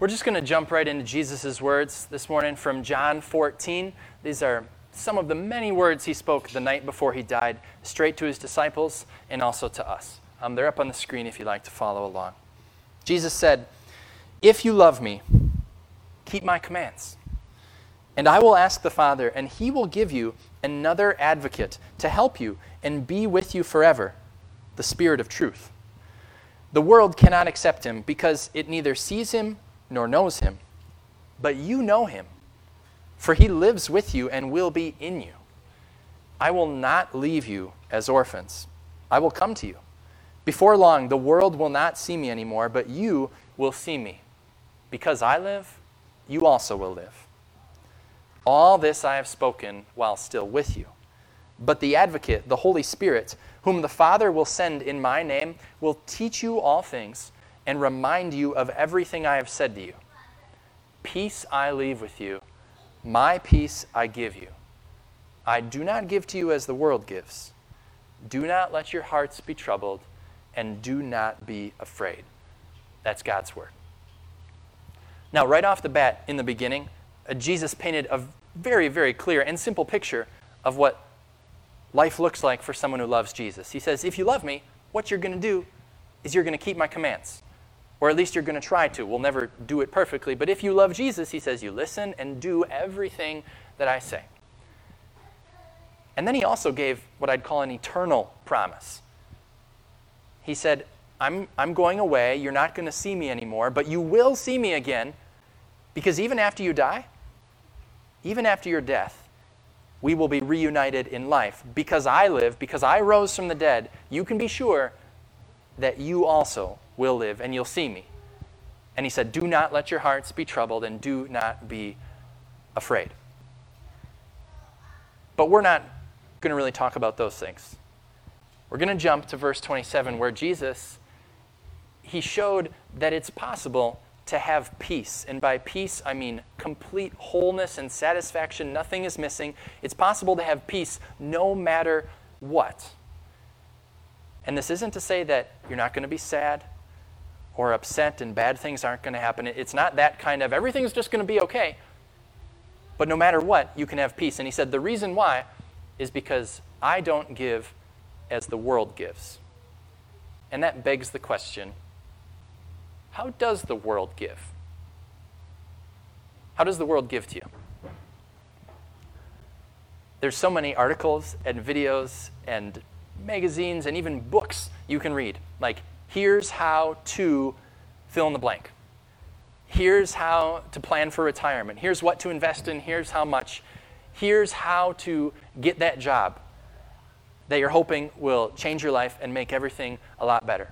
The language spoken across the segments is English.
We're just going to jump right into Jesus' words this morning from John 14. These are some of the many words he spoke the night before he died, straight to his disciples and also to us. Um, they're up on the screen if you'd like to follow along. Jesus said, If you love me, keep my commands. And I will ask the Father, and he will give you another advocate to help you and be with you forever the Spirit of truth. The world cannot accept him because it neither sees him nor knows him. But you know him, for he lives with you and will be in you. I will not leave you as orphans, I will come to you. Before long, the world will not see me anymore, but you will see me. Because I live, you also will live. All this I have spoken while still with you. But the advocate, the Holy Spirit, whom the Father will send in my name, will teach you all things and remind you of everything I have said to you. Peace I leave with you, my peace I give you. I do not give to you as the world gives. Do not let your hearts be troubled, and do not be afraid. That's God's word. Now, right off the bat, in the beginning, uh, Jesus painted a very, very clear and simple picture of what life looks like for someone who loves Jesus. He says, If you love me, what you're going to do is you're going to keep my commands. Or at least you're going to try to. We'll never do it perfectly. But if you love Jesus, he says, you listen and do everything that I say. And then he also gave what I'd call an eternal promise. He said, I'm, I'm going away. You're not going to see me anymore, but you will see me again because even after you die, even after your death, we will be reunited in life. Because I live, because I rose from the dead, you can be sure that you also will live and you'll see me. And he said, Do not let your hearts be troubled and do not be afraid. But we're not going to really talk about those things. We're going to jump to verse 27 where Jesus he showed that it's possible to have peace. And by peace, I mean complete wholeness and satisfaction. Nothing is missing. It's possible to have peace no matter what. And this isn't to say that you're not going to be sad or upset and bad things aren't going to happen. It's not that kind of everything's just going to be okay. But no matter what, you can have peace. And he said, The reason why is because I don't give as the world gives. And that begs the question how does the world give? How does the world give to you? There's so many articles and videos and magazines and even books you can read. Like, here's how to fill in the blank. Here's how to plan for retirement. Here's what to invest in. Here's how much. Here's how to get that job that you're hoping will change your life and make everything a lot better.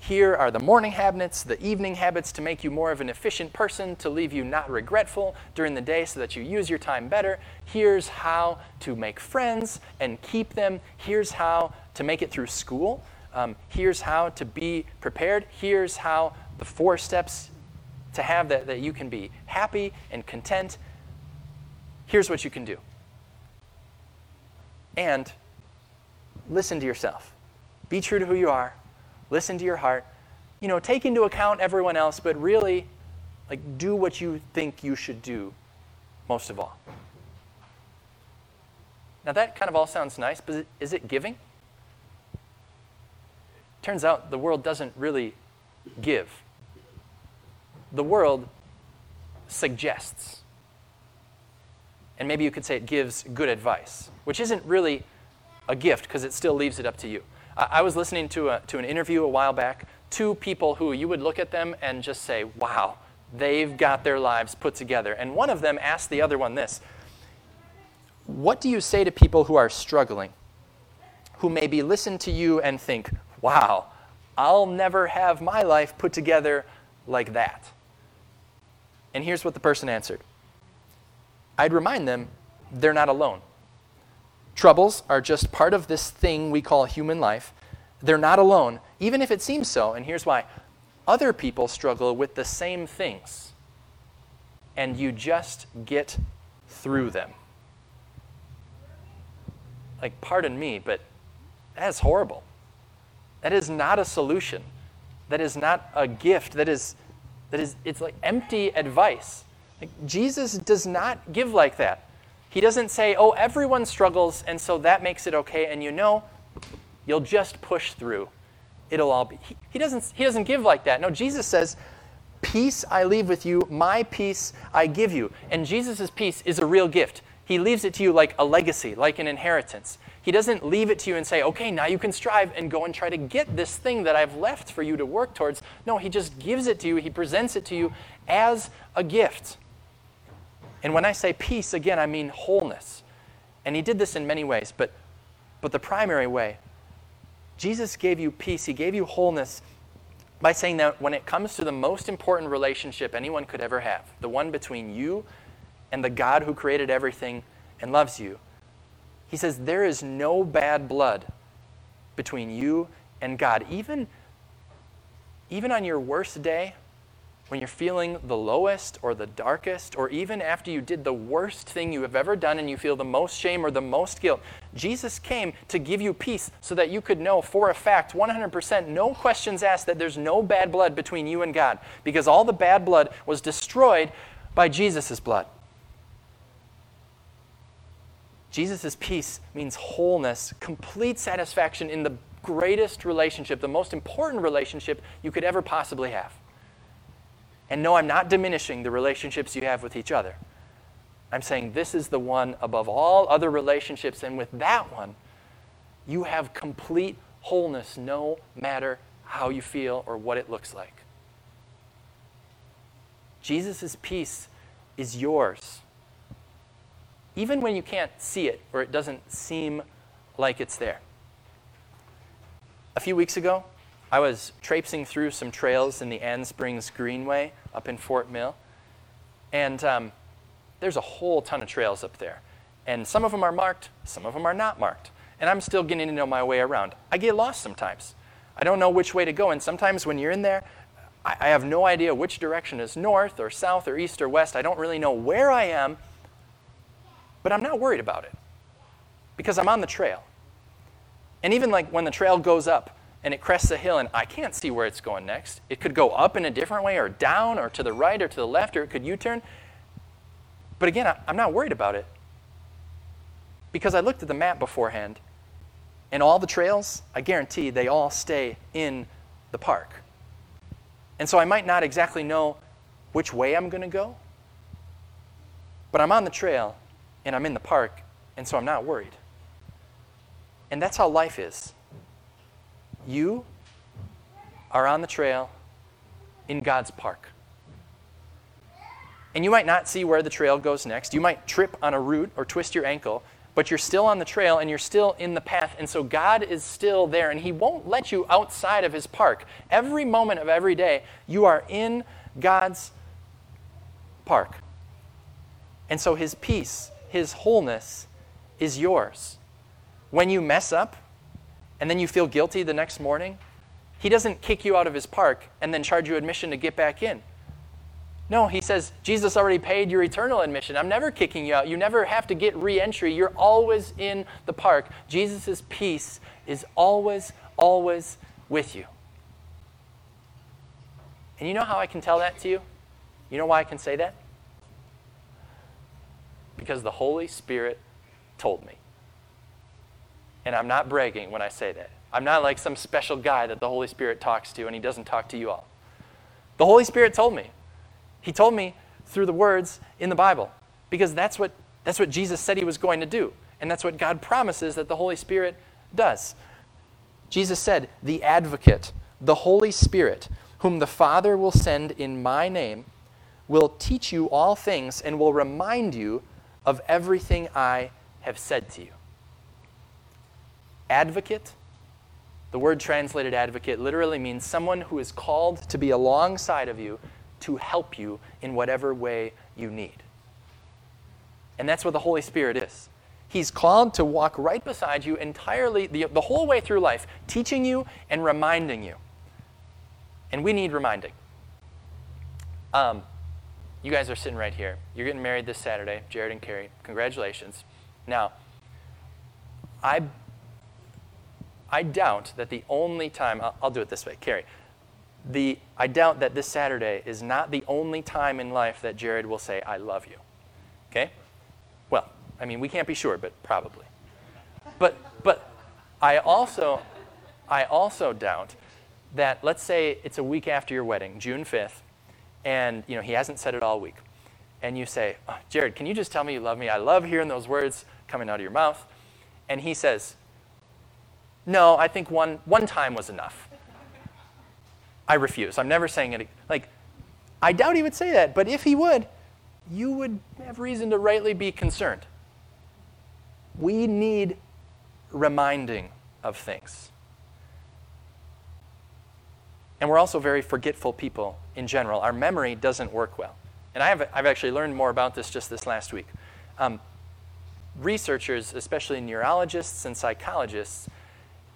Here are the morning habits, the evening habits to make you more of an efficient person, to leave you not regretful during the day so that you use your time better. Here's how to make friends and keep them. Here's how to make it through school. Um, here's how to be prepared. Here's how the four steps to have that, that you can be happy and content. Here's what you can do. And listen to yourself. Be true to who you are listen to your heart. You know, take into account everyone else, but really, like, do what you think you should do most of all. Now, that kind of all sounds nice, but is it giving? Turns out the world doesn't really give. The world suggests. And maybe you could say it gives good advice, which isn't really a gift because it still leaves it up to you. I was listening to, a, to an interview a while back, two people who you would look at them and just say, wow, they've got their lives put together. And one of them asked the other one this What do you say to people who are struggling, who maybe listen to you and think, wow, I'll never have my life put together like that? And here's what the person answered I'd remind them they're not alone. Troubles are just part of this thing we call human life. They're not alone, even if it seems so. And here's why other people struggle with the same things, and you just get through them. Like, pardon me, but that is horrible. That is not a solution. That is not a gift. That is that is it's like empty advice. Like, Jesus does not give like that. He doesn't say, "Oh, everyone struggles and so that makes it okay and you know, you'll just push through. It'll all be." He, he doesn't he doesn't give like that. No, Jesus says, "Peace I leave with you, my peace I give you." And Jesus' peace is a real gift. He leaves it to you like a legacy, like an inheritance. He doesn't leave it to you and say, okay, now you can strive and go and try to get this thing that I've left for you to work towards. No, He just gives it to you. He presents it to you as a gift. And when I say peace, again, I mean wholeness. And He did this in many ways, but, but the primary way, Jesus gave you peace, He gave you wholeness by saying that when it comes to the most important relationship anyone could ever have, the one between you and the God who created everything and loves you. He says, There is no bad blood between you and God. Even, even on your worst day, when you're feeling the lowest or the darkest, or even after you did the worst thing you have ever done and you feel the most shame or the most guilt, Jesus came to give you peace so that you could know for a fact, 100%, no questions asked, that there's no bad blood between you and God, because all the bad blood was destroyed by Jesus' blood. Jesus' peace means wholeness, complete satisfaction in the greatest relationship, the most important relationship you could ever possibly have. And no, I'm not diminishing the relationships you have with each other. I'm saying this is the one above all other relationships, and with that one, you have complete wholeness no matter how you feel or what it looks like. Jesus' peace is yours even when you can't see it or it doesn't seem like it's there. A few weeks ago, I was traipsing through some trails in the Anne Springs Greenway up in Fort Mill, and um, there's a whole ton of trails up there. And some of them are marked, some of them are not marked. And I'm still getting to know my way around. I get lost sometimes. I don't know which way to go, and sometimes when you're in there, I, I have no idea which direction is north or south or east or west. I don't really know where I am but I'm not worried about it because I'm on the trail. And even like when the trail goes up and it crests a hill and I can't see where it's going next, it could go up in a different way or down or to the right or to the left or it could U turn. But again, I'm not worried about it because I looked at the map beforehand and all the trails, I guarantee they all stay in the park. And so I might not exactly know which way I'm going to go, but I'm on the trail and I'm in the park, and so I'm not worried. And that's how life is. You are on the trail in God's park. And you might not see where the trail goes next. You might trip on a root or twist your ankle, but you're still on the trail and you're still in the path. And so God is still there, and He won't let you outside of His park. Every moment of every day, you are in God's park. And so His peace his wholeness is yours. When you mess up and then you feel guilty the next morning, he doesn't kick you out of his park and then charge you admission to get back in. No, he says, Jesus already paid your eternal admission. I'm never kicking you out. You never have to get re entry. You're always in the park. Jesus' peace is always, always with you. And you know how I can tell that to you? You know why I can say that? Because the Holy Spirit told me. And I'm not bragging when I say that. I'm not like some special guy that the Holy Spirit talks to and he doesn't talk to you all. The Holy Spirit told me. He told me through the words in the Bible because that's what, that's what Jesus said he was going to do. And that's what God promises that the Holy Spirit does. Jesus said, The advocate, the Holy Spirit, whom the Father will send in my name, will teach you all things and will remind you of everything I have said to you. Advocate, the word translated advocate literally means someone who is called to be alongside of you to help you in whatever way you need. And that's what the Holy Spirit is. He's called to walk right beside you entirely, the, the whole way through life, teaching you and reminding you. And we need reminding. Um, you guys are sitting right here. You're getting married this Saturday, Jared and Carrie. Congratulations. Now, I, I doubt that the only time, I'll, I'll do it this way, Carrie. the, I doubt that this Saturday is not the only time in life that Jared will say, I love you. Okay? Well, I mean, we can't be sure, but probably. But, but I, also, I also doubt that, let's say it's a week after your wedding, June 5th, and you know, he hasn't said it all week. And you say, oh, Jared, can you just tell me you love me? I love hearing those words coming out of your mouth. And he says, No, I think one, one time was enough. I refuse. I'm never saying it. Like, I doubt he would say that, but if he would, you would have reason to rightly be concerned. We need reminding of things. And we're also very forgetful people in general. Our memory doesn't work well. And I have, I've actually learned more about this just this last week. Um, researchers, especially neurologists and psychologists,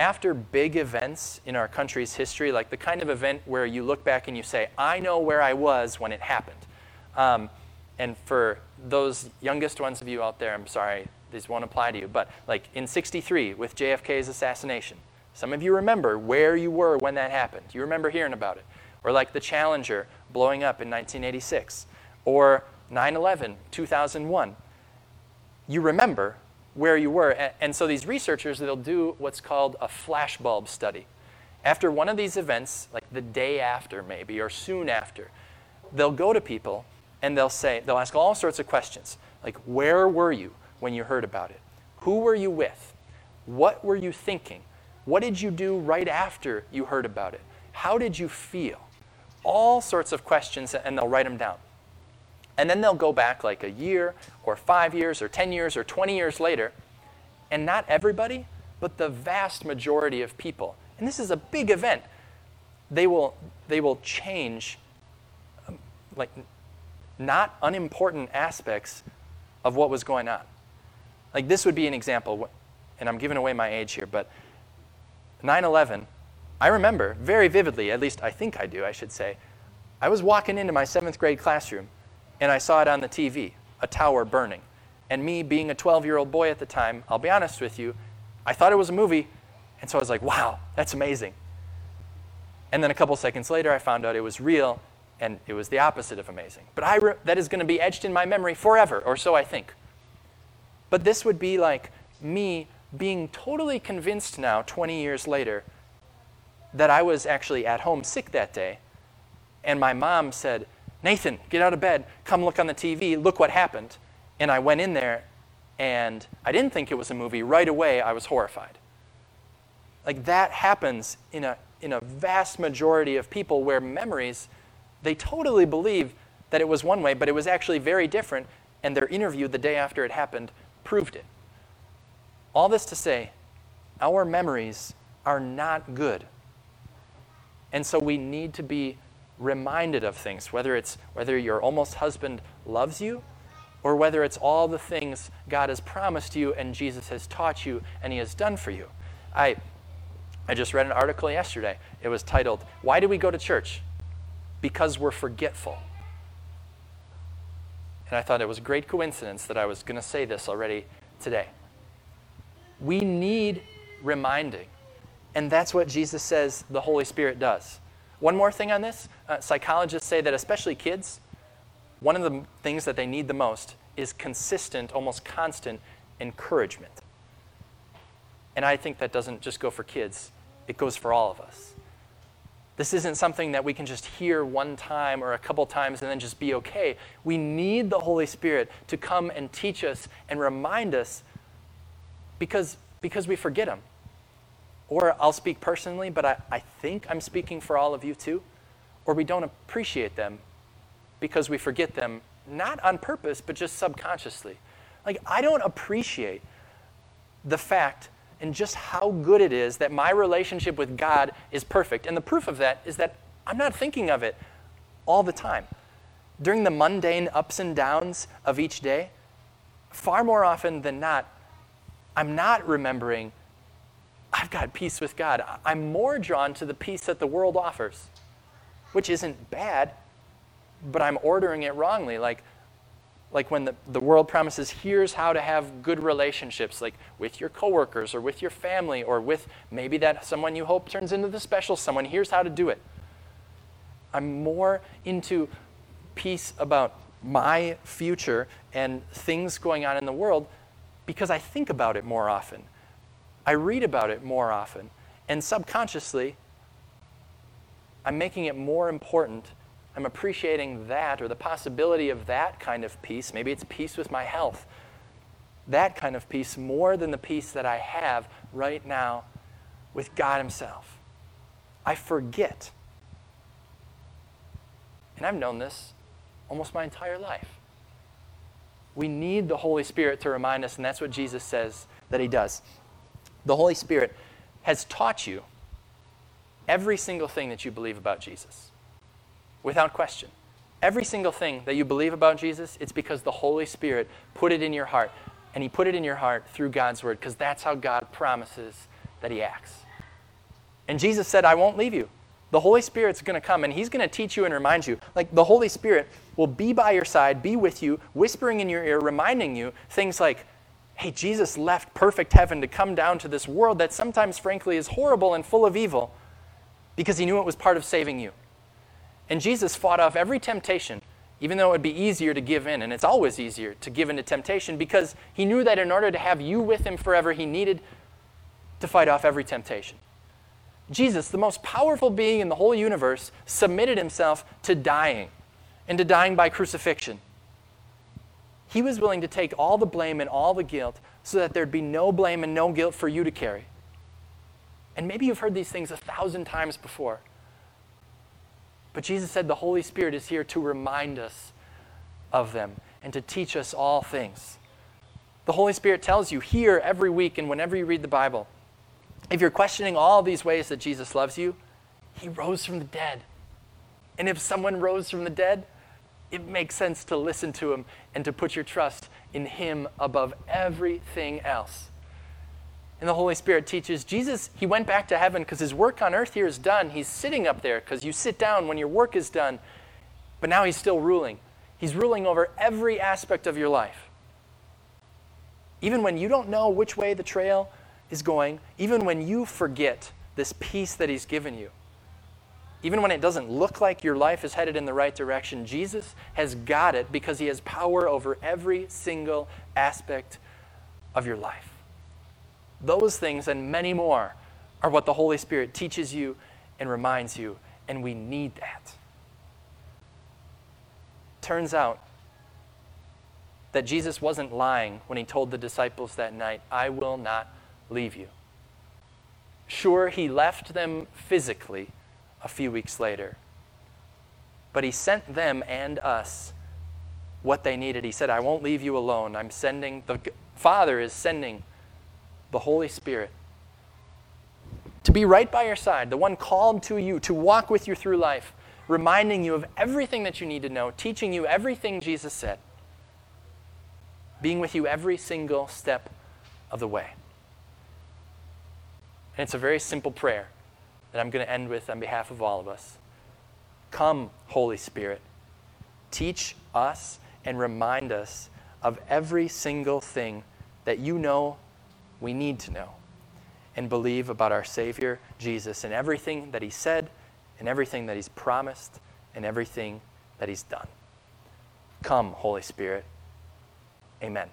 after big events in our country's history, like the kind of event where you look back and you say, I know where I was when it happened. Um, and for those youngest ones of you out there, I'm sorry, these won't apply to you, but like in 63 with JFK's assassination, some of you remember where you were when that happened. You remember hearing about it. Or like the Challenger blowing up in 1986, or 9 11, 2001. You remember where you were. And so these researchers, they'll do what's called a flashbulb study. After one of these events, like the day after maybe, or soon after, they'll go to people and they'll say, they'll ask all sorts of questions, like where were you when you heard about it? Who were you with? What were you thinking? What did you do right after you heard about it? How did you feel? All sorts of questions, and they'll write them down. And then they'll go back like a year or five years or 10 years or 20 years later. And not everybody, but the vast majority of people, and this is a big event, they will, they will change um, like not unimportant aspects of what was going on. Like this would be an example, and I'm giving away my age here, but 9 11, I remember very vividly, at least I think I do, I should say. I was walking into my seventh grade classroom and I saw it on the TV, a tower burning. And me, being a 12 year old boy at the time, I'll be honest with you, I thought it was a movie, and so I was like, wow, that's amazing. And then a couple seconds later, I found out it was real, and it was the opposite of amazing. But I re- that is going to be etched in my memory forever, or so I think. But this would be like me being totally convinced now, 20 years later, that I was actually at home sick that day, and my mom said, Nathan, get out of bed, come look on the TV, look what happened. And I went in there and I didn't think it was a movie. Right away, I was horrified. Like that happens in a, in a vast majority of people where memories, they totally believe that it was one way, but it was actually very different, and their interview the day after it happened proved it. All this to say, our memories are not good. And so we need to be reminded of things, whether it's whether your almost husband loves you or whether it's all the things God has promised you and Jesus has taught you and he has done for you. I I just read an article yesterday. It was titled, Why Do We Go to Church? Because We're Forgetful. And I thought it was a great coincidence that I was going to say this already today. We need reminding. And that's what Jesus says the Holy Spirit does. One more thing on this uh, psychologists say that, especially kids, one of the things that they need the most is consistent, almost constant encouragement. And I think that doesn't just go for kids, it goes for all of us. This isn't something that we can just hear one time or a couple times and then just be okay. We need the Holy Spirit to come and teach us and remind us because, because we forget Him. Or I'll speak personally, but I, I think I'm speaking for all of you too. Or we don't appreciate them because we forget them, not on purpose, but just subconsciously. Like, I don't appreciate the fact and just how good it is that my relationship with God is perfect. And the proof of that is that I'm not thinking of it all the time. During the mundane ups and downs of each day, far more often than not, I'm not remembering I've got peace with God. I'm more drawn to the peace that the world offers, which isn't bad, but I'm ordering it wrongly. Like, like when the, the world promises, here's how to have good relationships, like with your coworkers or with your family or with maybe that someone you hope turns into the special someone, here's how to do it. I'm more into peace about my future and things going on in the world because I think about it more often. I read about it more often. And subconsciously, I'm making it more important. I'm appreciating that or the possibility of that kind of peace. Maybe it's peace with my health. That kind of peace more than the peace that I have right now with God Himself. I forget. And I've known this almost my entire life. We need the Holy Spirit to remind us, and that's what Jesus says that He does. The Holy Spirit has taught you every single thing that you believe about Jesus, without question. Every single thing that you believe about Jesus, it's because the Holy Spirit put it in your heart. And He put it in your heart through God's Word, because that's how God promises that He acts. And Jesus said, I won't leave you. The Holy Spirit's going to come and He's going to teach you and remind you. Like the Holy Spirit will be by your side, be with you, whispering in your ear, reminding you things like, hey, Jesus left perfect heaven to come down to this world that sometimes, frankly, is horrible and full of evil because He knew it was part of saving you. And Jesus fought off every temptation, even though it would be easier to give in. And it's always easier to give in to temptation because He knew that in order to have you with Him forever, He needed to fight off every temptation. Jesus, the most powerful being in the whole universe, submitted himself to dying and to dying by crucifixion. He was willing to take all the blame and all the guilt so that there'd be no blame and no guilt for you to carry. And maybe you've heard these things a thousand times before. But Jesus said the Holy Spirit is here to remind us of them and to teach us all things. The Holy Spirit tells you here every week and whenever you read the Bible if you're questioning all these ways that Jesus loves you, he rose from the dead. And if someone rose from the dead, it makes sense to listen to him and to put your trust in him above everything else. And the Holy Spirit teaches Jesus, he went back to heaven because his work on earth here is done. He's sitting up there because you sit down when your work is done. But now he's still ruling. He's ruling over every aspect of your life. Even when you don't know which way the trail is going, even when you forget this peace that He's given you, even when it doesn't look like your life is headed in the right direction, Jesus has got it because He has power over every single aspect of your life. Those things and many more are what the Holy Spirit teaches you and reminds you, and we need that. Turns out that Jesus wasn't lying when he told the disciples that night, I will not leave you. Sure, he left them physically a few weeks later, but he sent them and us what they needed. He said, I won't leave you alone. I'm sending, the Father is sending the Holy Spirit to be right by your side, the one called to you, to walk with you through life, reminding you of everything that you need to know, teaching you everything Jesus said, being with you every single step of the way. And it's a very simple prayer that I'm going to end with on behalf of all of us. Come, Holy Spirit, teach us and remind us of every single thing that you know we need to know and believe about our Savior, Jesus, and everything that He said, and everything that He's promised, and everything that He's done. Come, Holy Spirit. Amen.